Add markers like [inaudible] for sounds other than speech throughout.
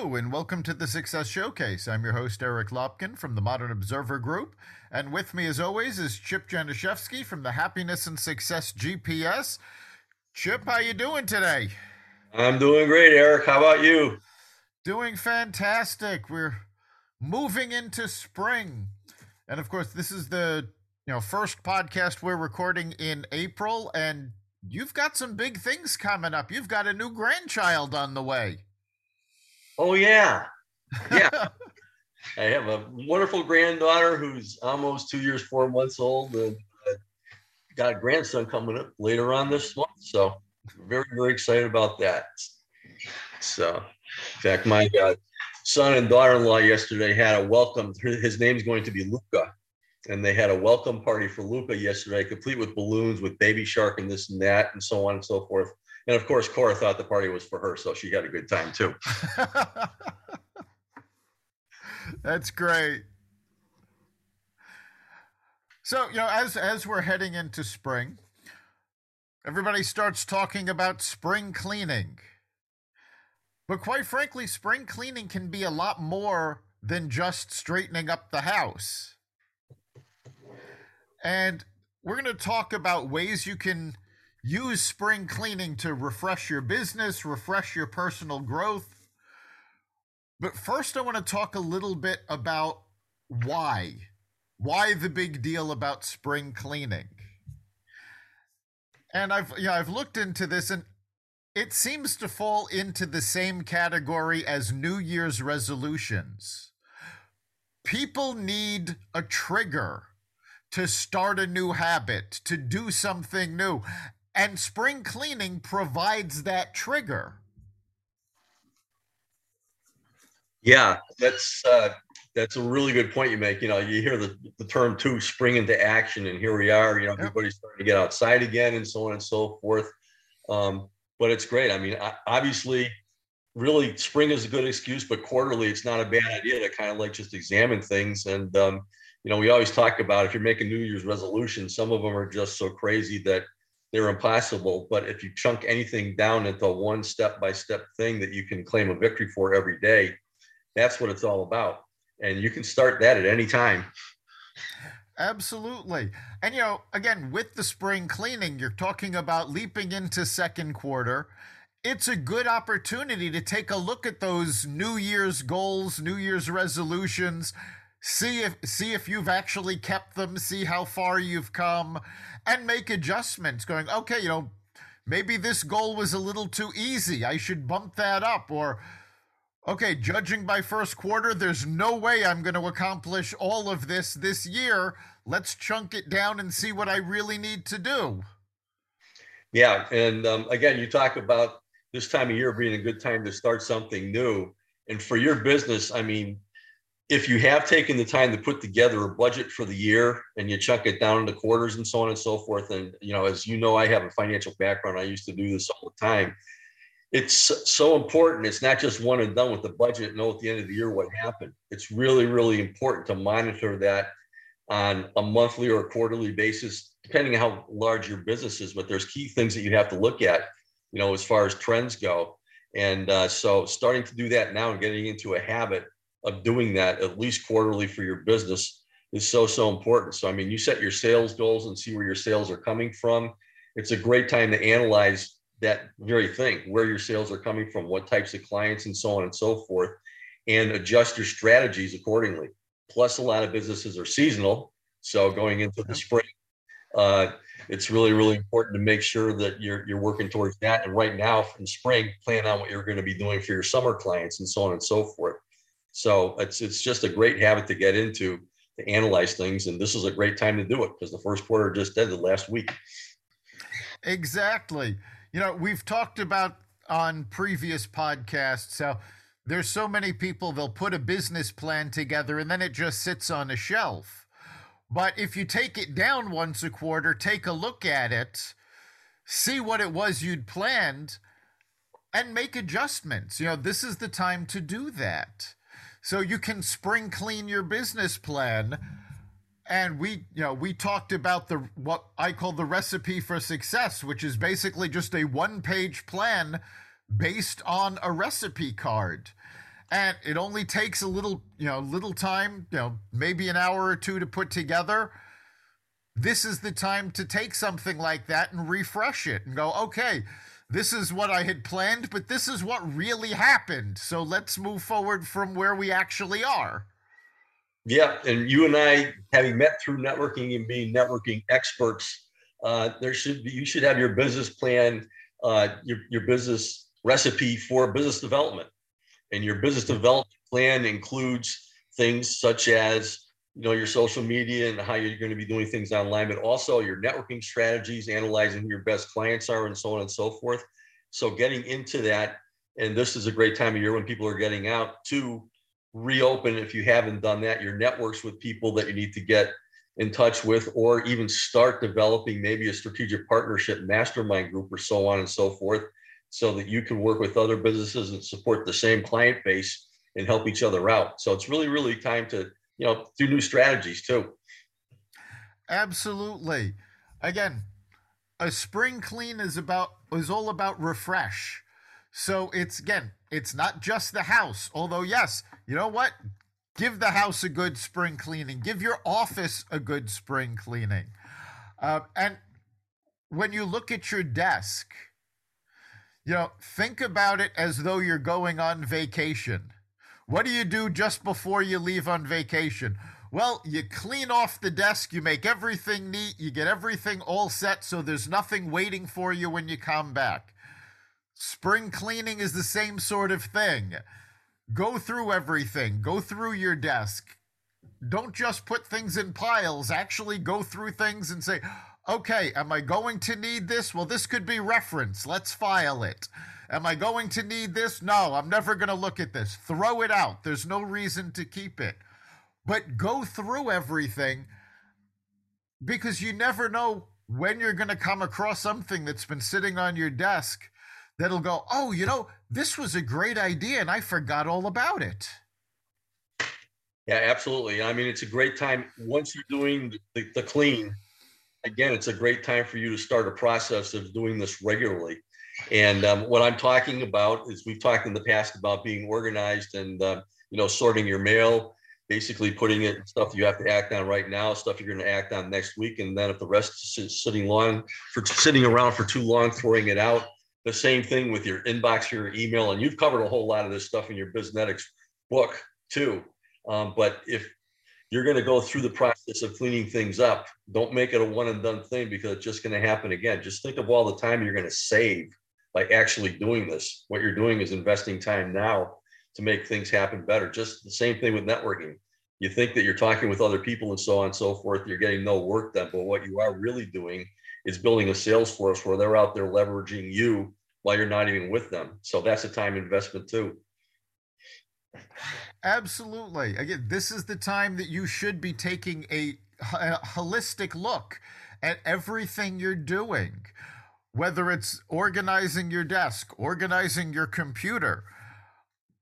Hello, and welcome to the Success Showcase. I'm your host, Eric Lopkin from the Modern Observer Group. And with me, as always, is Chip Januszewski from the Happiness and Success GPS. Chip, how are you doing today? I'm doing great, Eric. How about you? Doing fantastic. We're moving into spring. And of course, this is the you know first podcast we're recording in April, and you've got some big things coming up. You've got a new grandchild on the way. Oh yeah, yeah. [laughs] I have a wonderful granddaughter who's almost two years, four months old, and uh, got a grandson coming up later on this month. So very, very excited about that. So, in fact, my uh, son and daughter-in-law yesterday had a welcome. His name's going to be Luca, and they had a welcome party for Luca yesterday, complete with balloons, with baby shark and this and that, and so on and so forth. And of course, Cora thought the party was for her, so she had a good time too. [laughs] That's great. So, you know, as as we're heading into spring, everybody starts talking about spring cleaning. But quite frankly, spring cleaning can be a lot more than just straightening up the house. And we're going to talk about ways you can use spring cleaning to refresh your business, refresh your personal growth. But first, I want to talk a little bit about why. Why the big deal about spring cleaning? And I've know, I've looked into this and it seems to fall into the same category as New Year's resolutions. People need a trigger to start a new habit, to do something new. And spring cleaning provides that trigger. Yeah, that's uh, that's a really good point you make. You know, you hear the, the term too, spring into action, and here we are. You know, yep. everybody's starting to get outside again, and so on and so forth. Um, but it's great. I mean, obviously, really, spring is a good excuse, but quarterly, it's not a bad idea to kind of like just examine things. And um, you know, we always talk about if you're making New Year's resolutions, some of them are just so crazy that they're impossible. But if you chunk anything down into one step by step thing that you can claim a victory for every day, that's what it's all about. And you can start that at any time. Absolutely. And, you know, again, with the spring cleaning, you're talking about leaping into second quarter. It's a good opportunity to take a look at those New Year's goals, New Year's resolutions, see if see if you've actually kept them, see how far you've come, and make adjustments going, okay, you know, maybe this goal was a little too easy. I should bump that up. Or, okay, judging by first quarter, there's no way I'm going to accomplish all of this this year. Let's chunk it down and see what I really need to do. Yeah. And um, again, you talk about this time of year being a good time to start something new. And for your business, I mean, if you have taken the time to put together a budget for the year and you chunk it down into quarters and so on and so forth, and you know, as you know, I have a financial background. I used to do this all the time. It's so important. It's not just one and done with the budget. Know at the end of the year what happened. It's really, really important to monitor that on a monthly or quarterly basis, depending on how large your business is. But there's key things that you have to look at, you know, as far as trends go. And uh, so, starting to do that now and getting into a habit of doing that at least quarterly for your business is so so important so i mean you set your sales goals and see where your sales are coming from it's a great time to analyze that very thing where your sales are coming from what types of clients and so on and so forth and adjust your strategies accordingly plus a lot of businesses are seasonal so going into the spring uh, it's really, really important to make sure that you're you're working towards that. And right now in spring, plan on what you're going to be doing for your summer clients and so on and so forth. So it's it's just a great habit to get into to analyze things. And this is a great time to do it because the first quarter just ended last week. Exactly. You know, we've talked about on previous podcasts how there's so many people they'll put a business plan together and then it just sits on a shelf. But if you take it down once a quarter, take a look at it, see what it was you'd planned, and make adjustments. You know, this is the time to do that. So you can spring clean your business plan. And we, you know, we talked about the what I call the recipe for success, which is basically just a one-page plan based on a recipe card. And it only takes a little, you know, little time, you know, maybe an hour or two to put together. This is the time to take something like that and refresh it and go, okay, this is what I had planned, but this is what really happened. So let's move forward from where we actually are. Yeah, and you and I, having met through networking and being networking experts, uh, there should be you should have your business plan, uh, your your business recipe for business development, and your business development plan includes things such as you know your social media and how you're going to be doing things online but also your networking strategies analyzing who your best clients are and so on and so forth. So getting into that and this is a great time of year when people are getting out to reopen if you haven't done that your networks with people that you need to get in touch with or even start developing maybe a strategic partnership mastermind group or so on and so forth so that you can work with other businesses and support the same client base and help each other out. So it's really really time to you know, do new strategies too. Absolutely. Again, a spring clean is about is all about refresh. So it's again, it's not just the house. Although yes, you know what? Give the house a good spring cleaning. Give your office a good spring cleaning. Uh, and when you look at your desk, you know, think about it as though you're going on vacation. What do you do just before you leave on vacation? Well, you clean off the desk, you make everything neat, you get everything all set so there's nothing waiting for you when you come back. Spring cleaning is the same sort of thing. Go through everything, go through your desk. Don't just put things in piles, actually go through things and say, okay, am I going to need this? Well, this could be reference. Let's file it. Am I going to need this? No, I'm never going to look at this. Throw it out. There's no reason to keep it. But go through everything because you never know when you're going to come across something that's been sitting on your desk that'll go, oh, you know, this was a great idea and I forgot all about it. Yeah, absolutely. I mean, it's a great time once you're doing the, the clean. Again, it's a great time for you to start a process of doing this regularly. And um, what I'm talking about is we've talked in the past about being organized and uh, you know sorting your mail, basically putting it stuff you have to act on right now, stuff you're going to act on next week, and then if the rest is sitting long for sitting around for too long, throwing it out. The same thing with your inbox, your email, and you've covered a whole lot of this stuff in your Biznetics book too. Um, but if you're going to go through the process of cleaning things up, don't make it a one and done thing because it's just going to happen again. Just think of all the time you're going to save by actually doing this. What you're doing is investing time now to make things happen better. Just the same thing with networking. You think that you're talking with other people and so on and so forth, you're getting no work done. But what you are really doing is building a sales force where they're out there leveraging you while you're not even with them. So that's a time investment too. Absolutely. Again, this is the time that you should be taking a, a holistic look at everything you're doing whether it's organizing your desk, organizing your computer,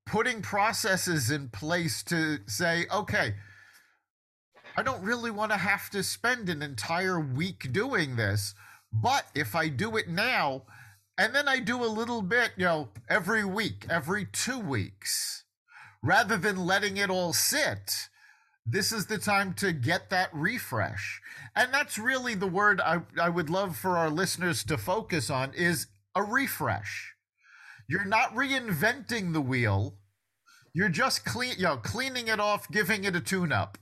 putting processes in place to say, okay, I don't really want to have to spend an entire week doing this, but if I do it now, and then I do a little bit, you know, every week, every two weeks, rather than letting it all sit, this is the time to get that refresh. And that's really the word I, I would love for our listeners to focus on is a refresh. You're not reinventing the wheel. You're just clean, you know, cleaning it off, giving it a tune up.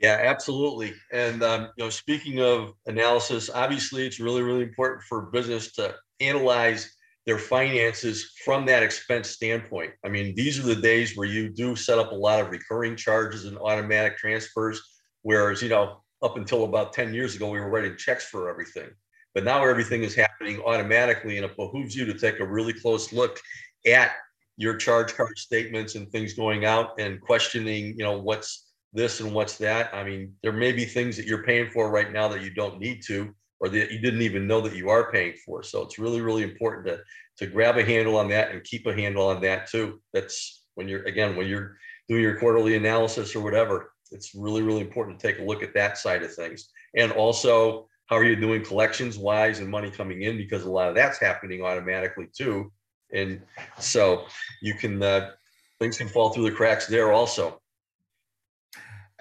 Yeah, absolutely. And um, you know, speaking of analysis, obviously it's really, really important for business to analyze their finances from that expense standpoint. I mean, these are the days where you do set up a lot of recurring charges and automatic transfers, whereas you know, up until about 10 years ago, we were writing checks for everything. But now everything is happening automatically, and it behooves you to take a really close look at your charge card statements and things going out and questioning, you know, what's this and what's that. I mean, there may be things that you're paying for right now that you don't need to, or that you didn't even know that you are paying for. So it's really, really important to to grab a handle on that and keep a handle on that too. That's when you're again when you're doing your quarterly analysis or whatever. It's really, really important to take a look at that side of things. And also, how are you doing collections wise and money coming in? Because a lot of that's happening automatically too. And so you can uh, things can fall through the cracks there also.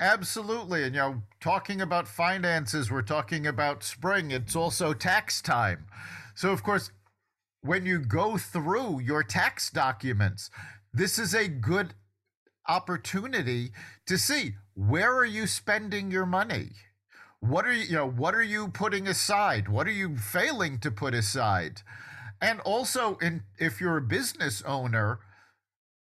Absolutely. And, you know, talking about finances, we're talking about spring. It's also tax time. So, of course, when you go through your tax documents, this is a good opportunity to see where are you spending your money? What are you, you know, what are you putting aside? What are you failing to put aside? And also in if you're a business owner,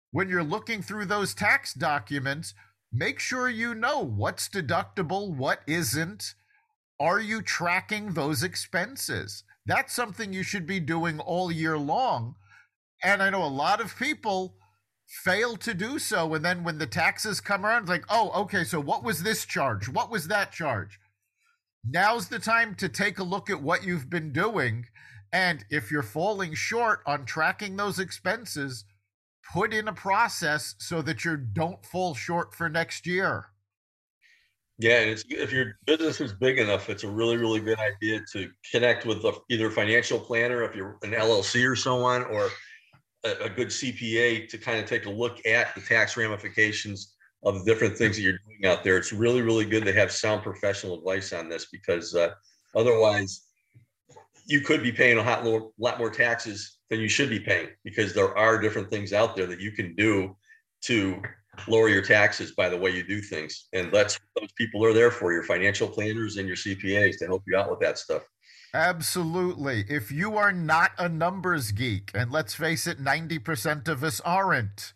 when you're looking through those tax documents, make sure you know what's deductible, what isn't. Are you tracking those expenses? That's something you should be doing all year long. And I know a lot of people fail to do so. And then when the taxes come around, it's like, oh, okay, so what was this charge? What was that charge? Now's the time to take a look at what you've been doing. And if you're falling short on tracking those expenses, put in a process so that you don't fall short for next year. Yeah, and if your business is big enough, it's a really, really good idea to connect with a, either a financial planner, if you're an LLC or so on, or a, a, good CPA to kind of take a look at the tax ramifications of the different things that you're doing out there. It's really, really good to have sound professional advice on this because uh, otherwise, you could be paying a lot more taxes than you should be paying because there are different things out there that you can do to lower your taxes by the way you do things. And that's those people are there for your financial planners and your CPAs to help you out with that stuff. Absolutely. If you are not a numbers geek, and let's face it, 90% of us aren't,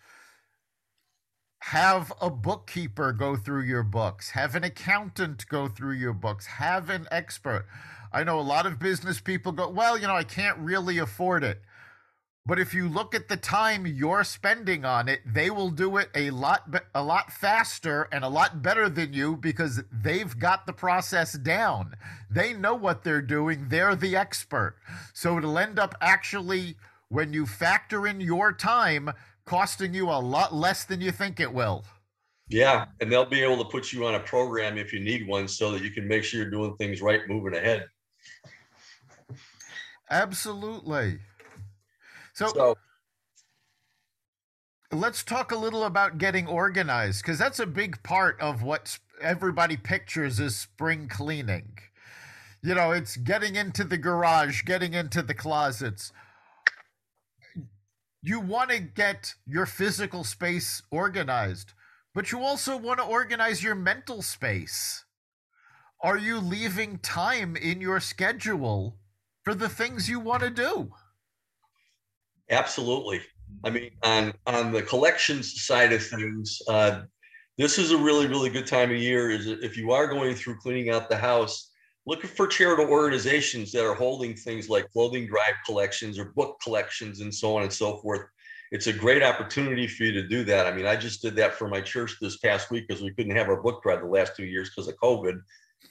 have a bookkeeper go through your books, have an accountant go through your books, have an expert. I know a lot of business people go, well, you know, I can't really afford it. But if you look at the time you're spending on it, they will do it a lot a lot faster and a lot better than you because they've got the process down. They know what they're doing. They're the expert. So it'll end up actually when you factor in your time costing you a lot less than you think it will. Yeah, and they'll be able to put you on a program if you need one so that you can make sure you're doing things right moving ahead. Absolutely. So, so let's talk a little about getting organized because that's a big part of what everybody pictures as spring cleaning. You know, it's getting into the garage, getting into the closets. You want to get your physical space organized, but you also want to organize your mental space. Are you leaving time in your schedule for the things you want to do? Absolutely. I mean, on on the collections side of things, uh, this is a really really good time of year. Is if you are going through cleaning out the house, looking for charitable organizations that are holding things like clothing drive collections or book collections and so on and so forth. It's a great opportunity for you to do that. I mean, I just did that for my church this past week because we couldn't have our book drive the last two years because of COVID,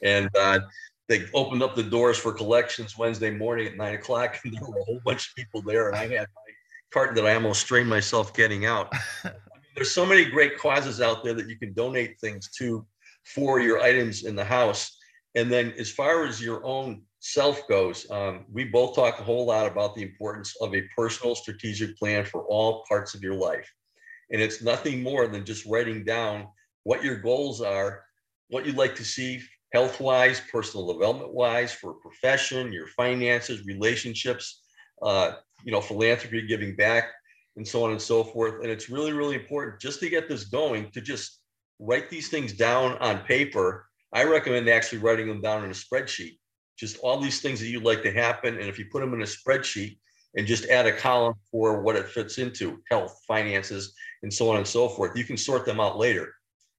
and uh, they opened up the doors for collections Wednesday morning at nine o'clock, and there were a whole bunch of people there, and I had my carton that I almost strained myself getting out. [laughs] I mean, there's so many great causes out there that you can donate things to for your items in the house. And then, as far as your own self goes, um, we both talk a whole lot about the importance of a personal strategic plan for all parts of your life. And it's nothing more than just writing down what your goals are, what you'd like to see health wise, personal development wise, for profession, your finances, relationships, uh, you know, philanthropy, giving back, and so on and so forth. And it's really, really important just to get this going to just write these things down on paper. I recommend actually writing them down in a spreadsheet. Just all these things that you'd like to happen. And if you put them in a spreadsheet and just add a column for what it fits into health, finances, and so on and so forth, you can sort them out later.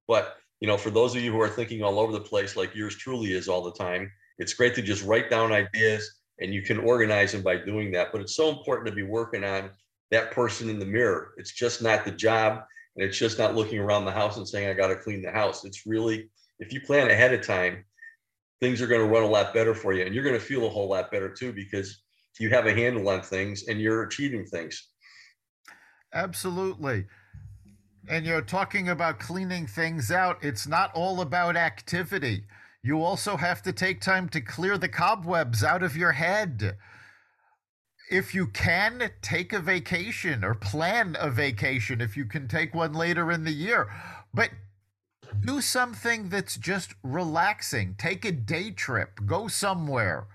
But you know, for those of you who are thinking all over the place, like yours truly is all the time, it's great to just write down ideas and you can organize them by doing that. But it's so important to be working on that person in the mirror. It's just not the job and it's just not looking around the house and saying, I got to clean the house. It's really, if you plan ahead of time, things are going to run a lot better for you. And you're going to feel a whole lot better too, because you have a handle on things and you're achieving things. Absolutely. And you're talking about cleaning things out. It's not all about activity. You also have to take time to clear the cobwebs out of your head. If you can, take a vacation or plan a vacation if you can take one later in the year. But do something that's just relaxing. Take a day trip, go somewhere.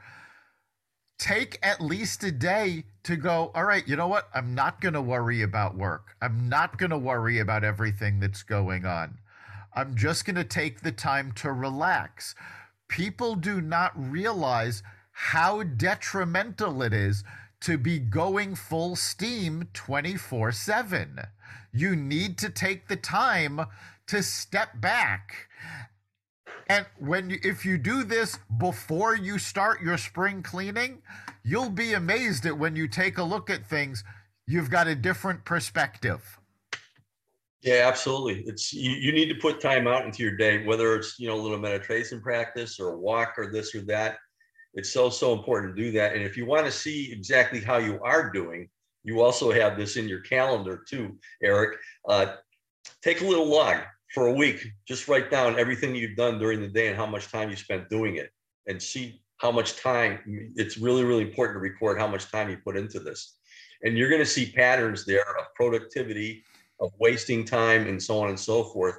Take at least a day to go, all right, you know what? I'm not going to worry about work. I'm not going to worry about everything that's going on. I'm just going to take the time to relax. People do not realize how detrimental it is to be going full steam 24 7. You need to take the time to step back. And when you, if you do this before you start your spring cleaning, you'll be amazed at when you take a look at things, you've got a different perspective. Yeah, absolutely. It's you, you need to put time out into your day, whether it's you know a little meditation practice or a walk or this or that. It's so so important to do that. And if you want to see exactly how you are doing, you also have this in your calendar too, Eric. Uh, take a little log for a week. Just write down everything you've done during the day and how much time you spent doing it, and see how much time. It's really really important to record how much time you put into this, and you're going to see patterns there of productivity of wasting time and so on and so forth.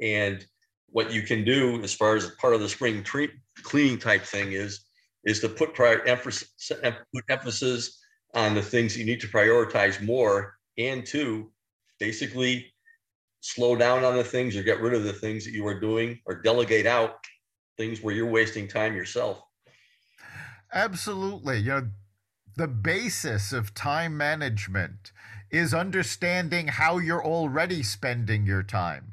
And what you can do as far as part of the spring tree cleaning type thing is is to put prior emphasis, put emphasis on the things you need to prioritize more and to basically slow down on the things or get rid of the things that you are doing or delegate out things where you're wasting time yourself absolutely you know the basis of time management is understanding how you're already spending your time.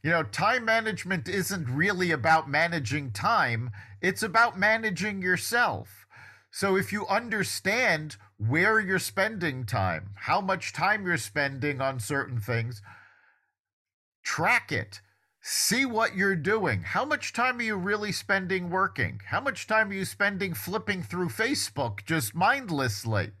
You know, time management isn't really about managing time, it's about managing yourself. So if you understand where you're spending time, how much time you're spending on certain things, track it. See what you're doing. How much time are you really spending working? How much time are you spending flipping through Facebook just mindlessly?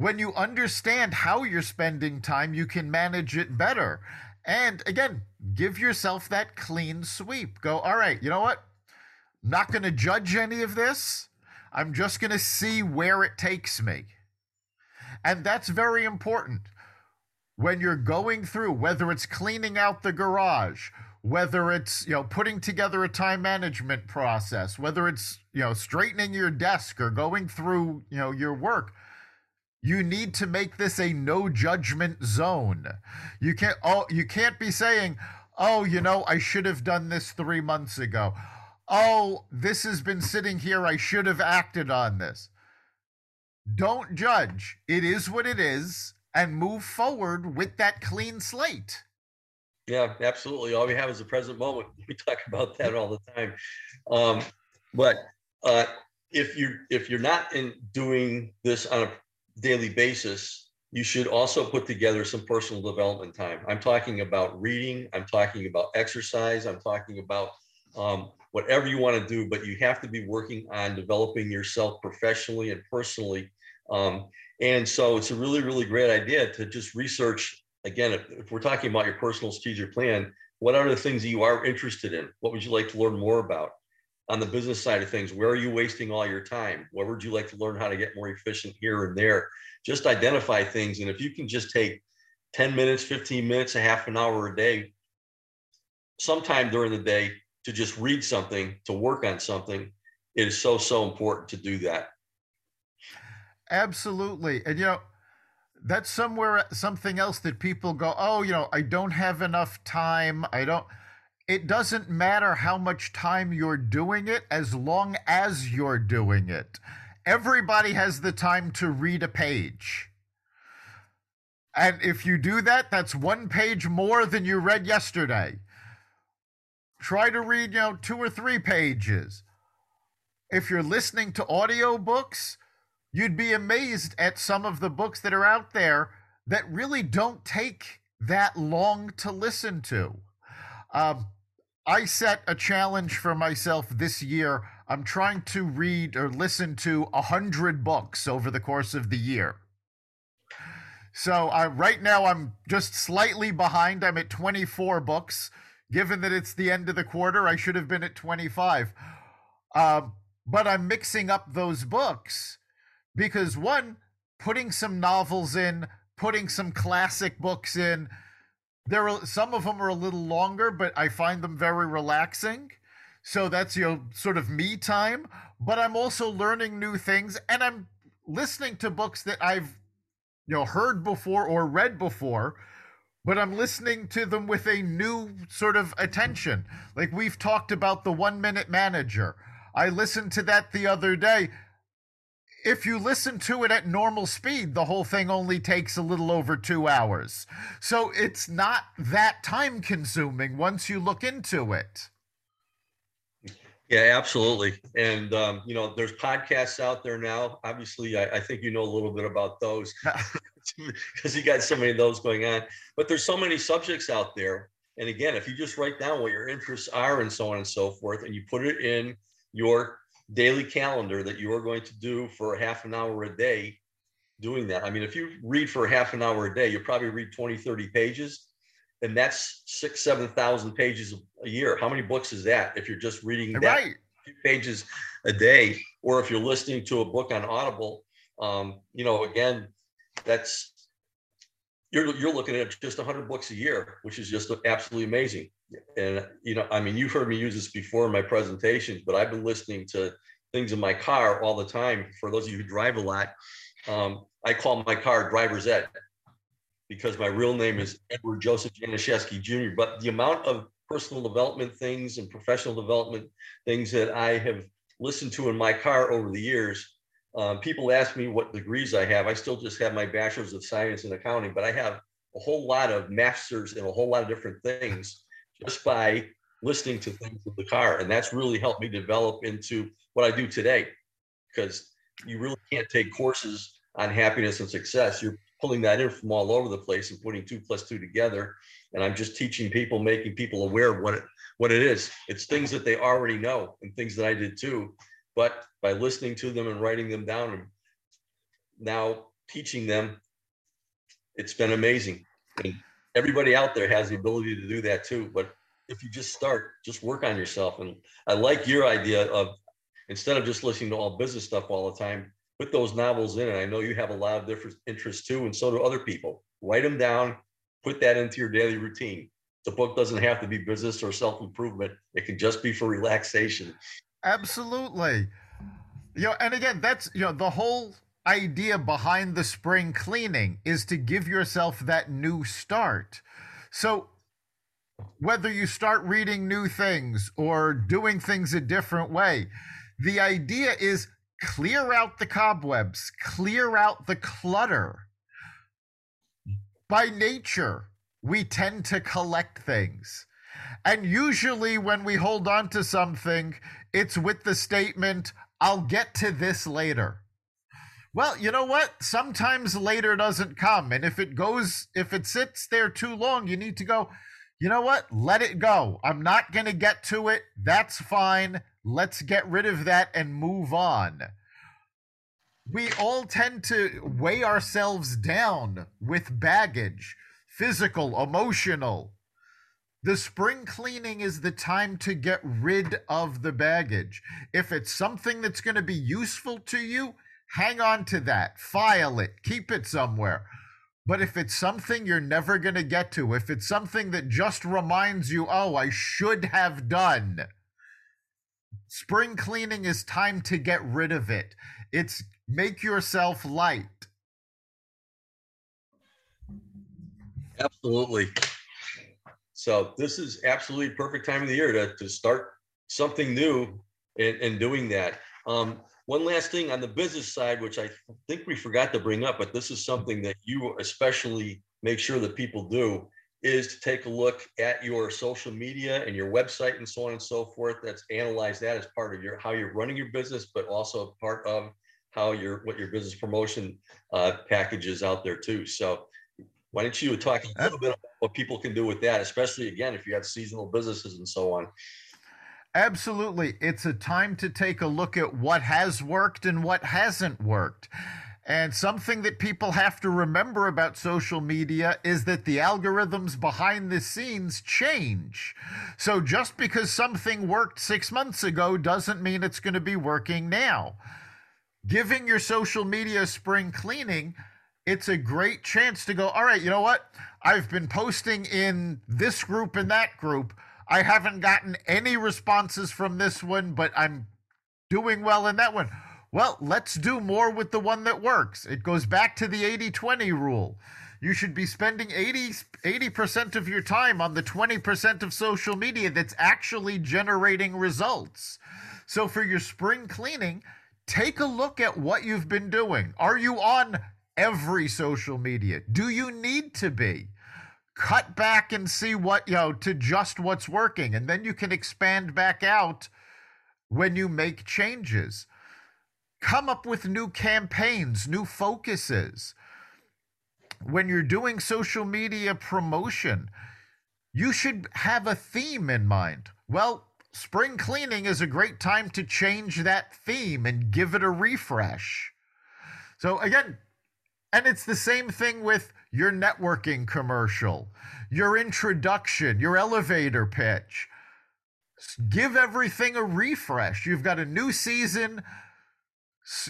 When you understand how you're spending time, you can manage it better. And again, give yourself that clean sweep. Go, all right, you know what? I'm not going to judge any of this. I'm just going to see where it takes me. And that's very important. When you're going through, whether it's cleaning out the garage, whether it's you know putting together a time management process whether it's you know straightening your desk or going through you know your work you need to make this a no judgment zone. You can't oh you can't be saying, "Oh, you know, I should have done this 3 months ago." "Oh, this has been sitting here. I should have acted on this." Don't judge. It is what it is and move forward with that clean slate. Yeah, absolutely. All we have is the present moment. [laughs] We talk about that all the time. Um, but uh, if you if you're not in doing this on a daily basis, you should also put together some personal development time. I'm talking about reading, I'm talking about exercise, I'm talking about um, whatever you want to do, but you have to be working on developing yourself professionally and personally. Um, and so it's a really, really great idea to just research. Again, if, if we're talking about your personal strategic plan, what are the things that you are interested in? What would you like to learn more about? On the business side of things where are you wasting all your time where would you like to learn how to get more efficient here and there just identify things and if you can just take 10 minutes 15 minutes a half an hour a day sometime during the day to just read something to work on something it is so so important to do that absolutely and you know that's somewhere something else that people go, oh, you know, I don't have enough time. I don't. It doesn't matter how much time you're doing it as long as you're doing it. Everybody has the time to read a page. And if you do that, that's one page more than you read yesterday. Try to read, you know, two or three pages. If you're listening to audiobooks, you'd be amazed at some of the books that are out there that really don't take that long to listen to. Um, I set a challenge for myself this year. I'm trying to read or listen to a hundred books over the course of the year. So I, right now I'm just slightly behind. I'm at 24 books. Given that it's the end of the quarter, I should have been at 25. Um, but I'm mixing up those books because one, putting some novels in, putting some classic books in. There are some of them are a little longer, but I find them very relaxing. So that's you know sort of me time. But I'm also learning new things, and I'm listening to books that I've you know heard before or read before but I'm listening to them with a new sort of attention. Like we've talked about the one minute manager. I listened to that the other day if you listen to it at normal speed, the whole thing only takes a little over two hours. So it's not that time consuming once you look into it. Yeah, absolutely. And, um, you know, there's podcasts out there now. Obviously, I, I think you know a little bit about those [laughs] because you got so many of those going on. But there's so many subjects out there. And again, if you just write down what your interests are and so on and so forth, and you put it in your daily calendar that you are going to do for half an hour a day doing that. I mean, if you read for half an hour a day, you'll probably read 20, 30 pages, and that's six, 7,000 pages a year. How many books is that if you're just reading that right. pages a day? Or if you're listening to a book on Audible, um, you know, again, that's you're you're looking at just 100 books a year, which is just absolutely amazing. And you know, I mean, you've heard me use this before in my presentations, but I've been listening to things in my car all the time. For those of you who drive a lot, um, I call my car driver's ed because my real name is Edward Joseph Januszewski Jr. But the amount of personal development things and professional development things that I have listened to in my car over the years um, people ask me what degrees I have. I still just have my bachelor's of science in accounting, but I have a whole lot of masters in a whole lot of different things just by listening to things in the car. And that's really helped me develop into what I do today because you really can't take courses on happiness and success. You're pulling that in from all over the place and putting two plus two together. And I'm just teaching people, making people aware of what it, what it is. It's things that they already know and things that I did too but by listening to them and writing them down and now teaching them, it's been amazing. And everybody out there has the ability to do that too. But if you just start, just work on yourself. And I like your idea of instead of just listening to all business stuff all the time, put those novels in. And I know you have a lot of different interests too, and so do other people. Write them down, put that into your daily routine. The book doesn't have to be business or self improvement, it can just be for relaxation. Absolutely. You know, and again, that's you know the whole idea behind the spring cleaning is to give yourself that new start. So whether you start reading new things or doing things a different way, the idea is clear out the cobwebs, clear out the clutter. By nature, we tend to collect things. And usually, when we hold on to something, it's with the statement, I'll get to this later. Well, you know what? Sometimes later doesn't come. And if it goes, if it sits there too long, you need to go, you know what? Let it go. I'm not going to get to it. That's fine. Let's get rid of that and move on. We all tend to weigh ourselves down with baggage, physical, emotional, the spring cleaning is the time to get rid of the baggage. If it's something that's going to be useful to you, hang on to that, file it, keep it somewhere. But if it's something you're never going to get to, if it's something that just reminds you, oh, I should have done, spring cleaning is time to get rid of it. It's make yourself light. Absolutely. So this is absolutely perfect time of the year to, to start something new and, and doing that. Um, one last thing on the business side, which I think we forgot to bring up, but this is something that you especially make sure that people do, is to take a look at your social media and your website and so on and so forth. That's analyze that as part of your how you're running your business, but also part of how your what your business promotion uh, package is out there too. So why don't you talk a little bit about what people can do with that, especially again if you have seasonal businesses and so on. Absolutely. It's a time to take a look at what has worked and what hasn't worked. And something that people have to remember about social media is that the algorithms behind the scenes change. So just because something worked six months ago doesn't mean it's going to be working now. Giving your social media spring cleaning, it's a great chance to go, all right, you know what? I've been posting in this group and that group. I haven't gotten any responses from this one, but I'm doing well in that one well, let's do more with the one that works. It goes back to the 80 20 rule. You should be spending 80, 80% of your time on the 20% of social media that's actually generating results. So for your spring cleaning, take a look at what you've been doing. Are you on every social media? Do you need to be? Cut back and see what, you know, to just what's working. And then you can expand back out when you make changes come up with new campaigns, new focuses. When you're doing social media promotion, you should have a theme in mind. Well, spring cleaning is a great time to change that theme and give it a refresh. So, again, and it's the same thing with your networking commercial, your introduction, your elevator pitch. Give everything a refresh. You've got a new season,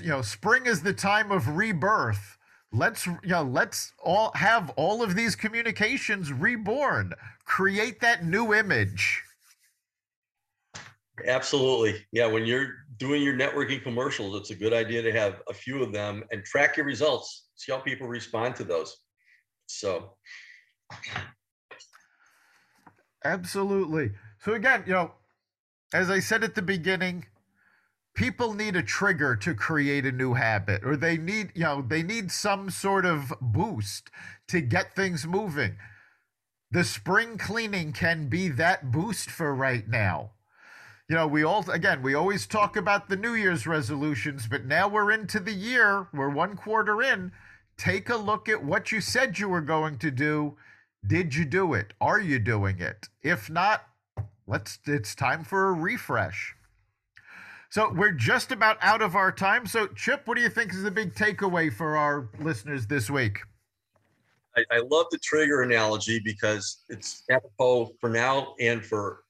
you know, spring is the time of rebirth. Let's you know, let's all have all of these communications reborn. Create that new image. Absolutely. Yeah, when you're doing your networking commercials, it's a good idea to have a few of them and track your results. See how people respond to those. So Absolutely. So again, you know, as I said at the beginning, people need a trigger to create a new habit or they need you know they need some sort of boost to get things moving the spring cleaning can be that boost for right now you know we all again we always talk about the new year's resolutions but now we're into the year we're one quarter in take a look at what you said you were going to do did you do it are you doing it if not let's it's time for a refresh so we're just about out of our time. So, Chip, what do you think is the big takeaway for our listeners this week? I, I love the trigger analogy because it's apropos for now and for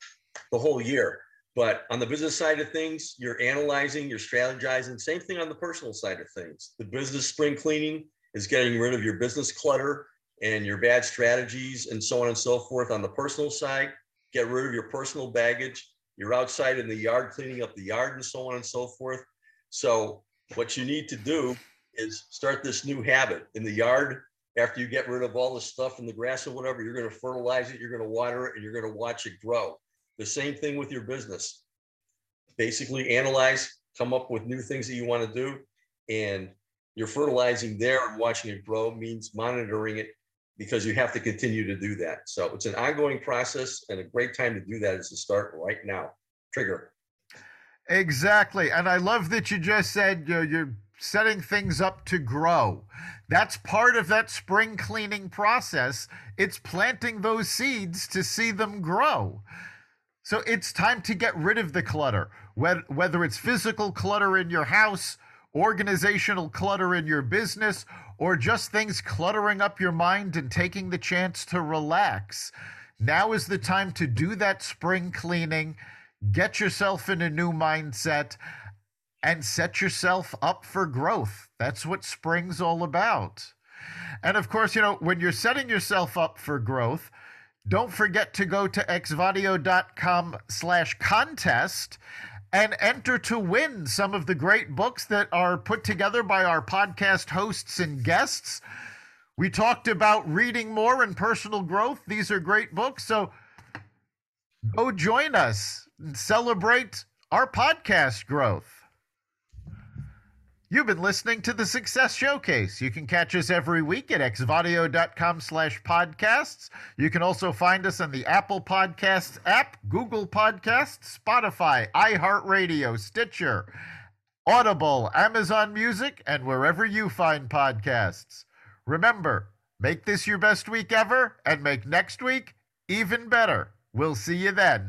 the whole year. But on the business side of things, you're analyzing, you're strategizing. Same thing on the personal side of things. The business spring cleaning is getting rid of your business clutter and your bad strategies and so on and so forth. On the personal side, get rid of your personal baggage you're outside in the yard cleaning up the yard and so on and so forth. So what you need to do is start this new habit in the yard. After you get rid of all the stuff in the grass or whatever, you're going to fertilize it, you're going to water it, and you're going to watch it grow. The same thing with your business. Basically, analyze, come up with new things that you want to do, and you're fertilizing there and watching it grow means monitoring it because you have to continue to do that. So it's an ongoing process, and a great time to do that is to start right now. Trigger. Exactly. And I love that you just said you you're setting things up to grow. That's part of that spring cleaning process. It's planting those seeds to see them grow. So it's time to get rid of the clutter, whether it's physical clutter in your house, organizational clutter in your business, or just things cluttering up your mind and taking the chance to relax. Now is the time to do that spring cleaning, get yourself in a new mindset, and set yourself up for growth. That's what spring's all about. And of course, you know, when you're setting yourself up for growth, don't forget to go to xvadio.com slash contest and enter to win some of the great books that are put together by our podcast hosts and guests. We talked about reading more and personal growth. These are great books. So go join us and celebrate our podcast growth. You've been listening to the Success Showcase. You can catch us every week at xvadio.com slash podcasts. You can also find us on the Apple Podcasts app, Google Podcasts, Spotify, iHeartRadio, Stitcher, Audible, Amazon Music, and wherever you find podcasts. Remember, make this your best week ever and make next week even better. We'll see you then.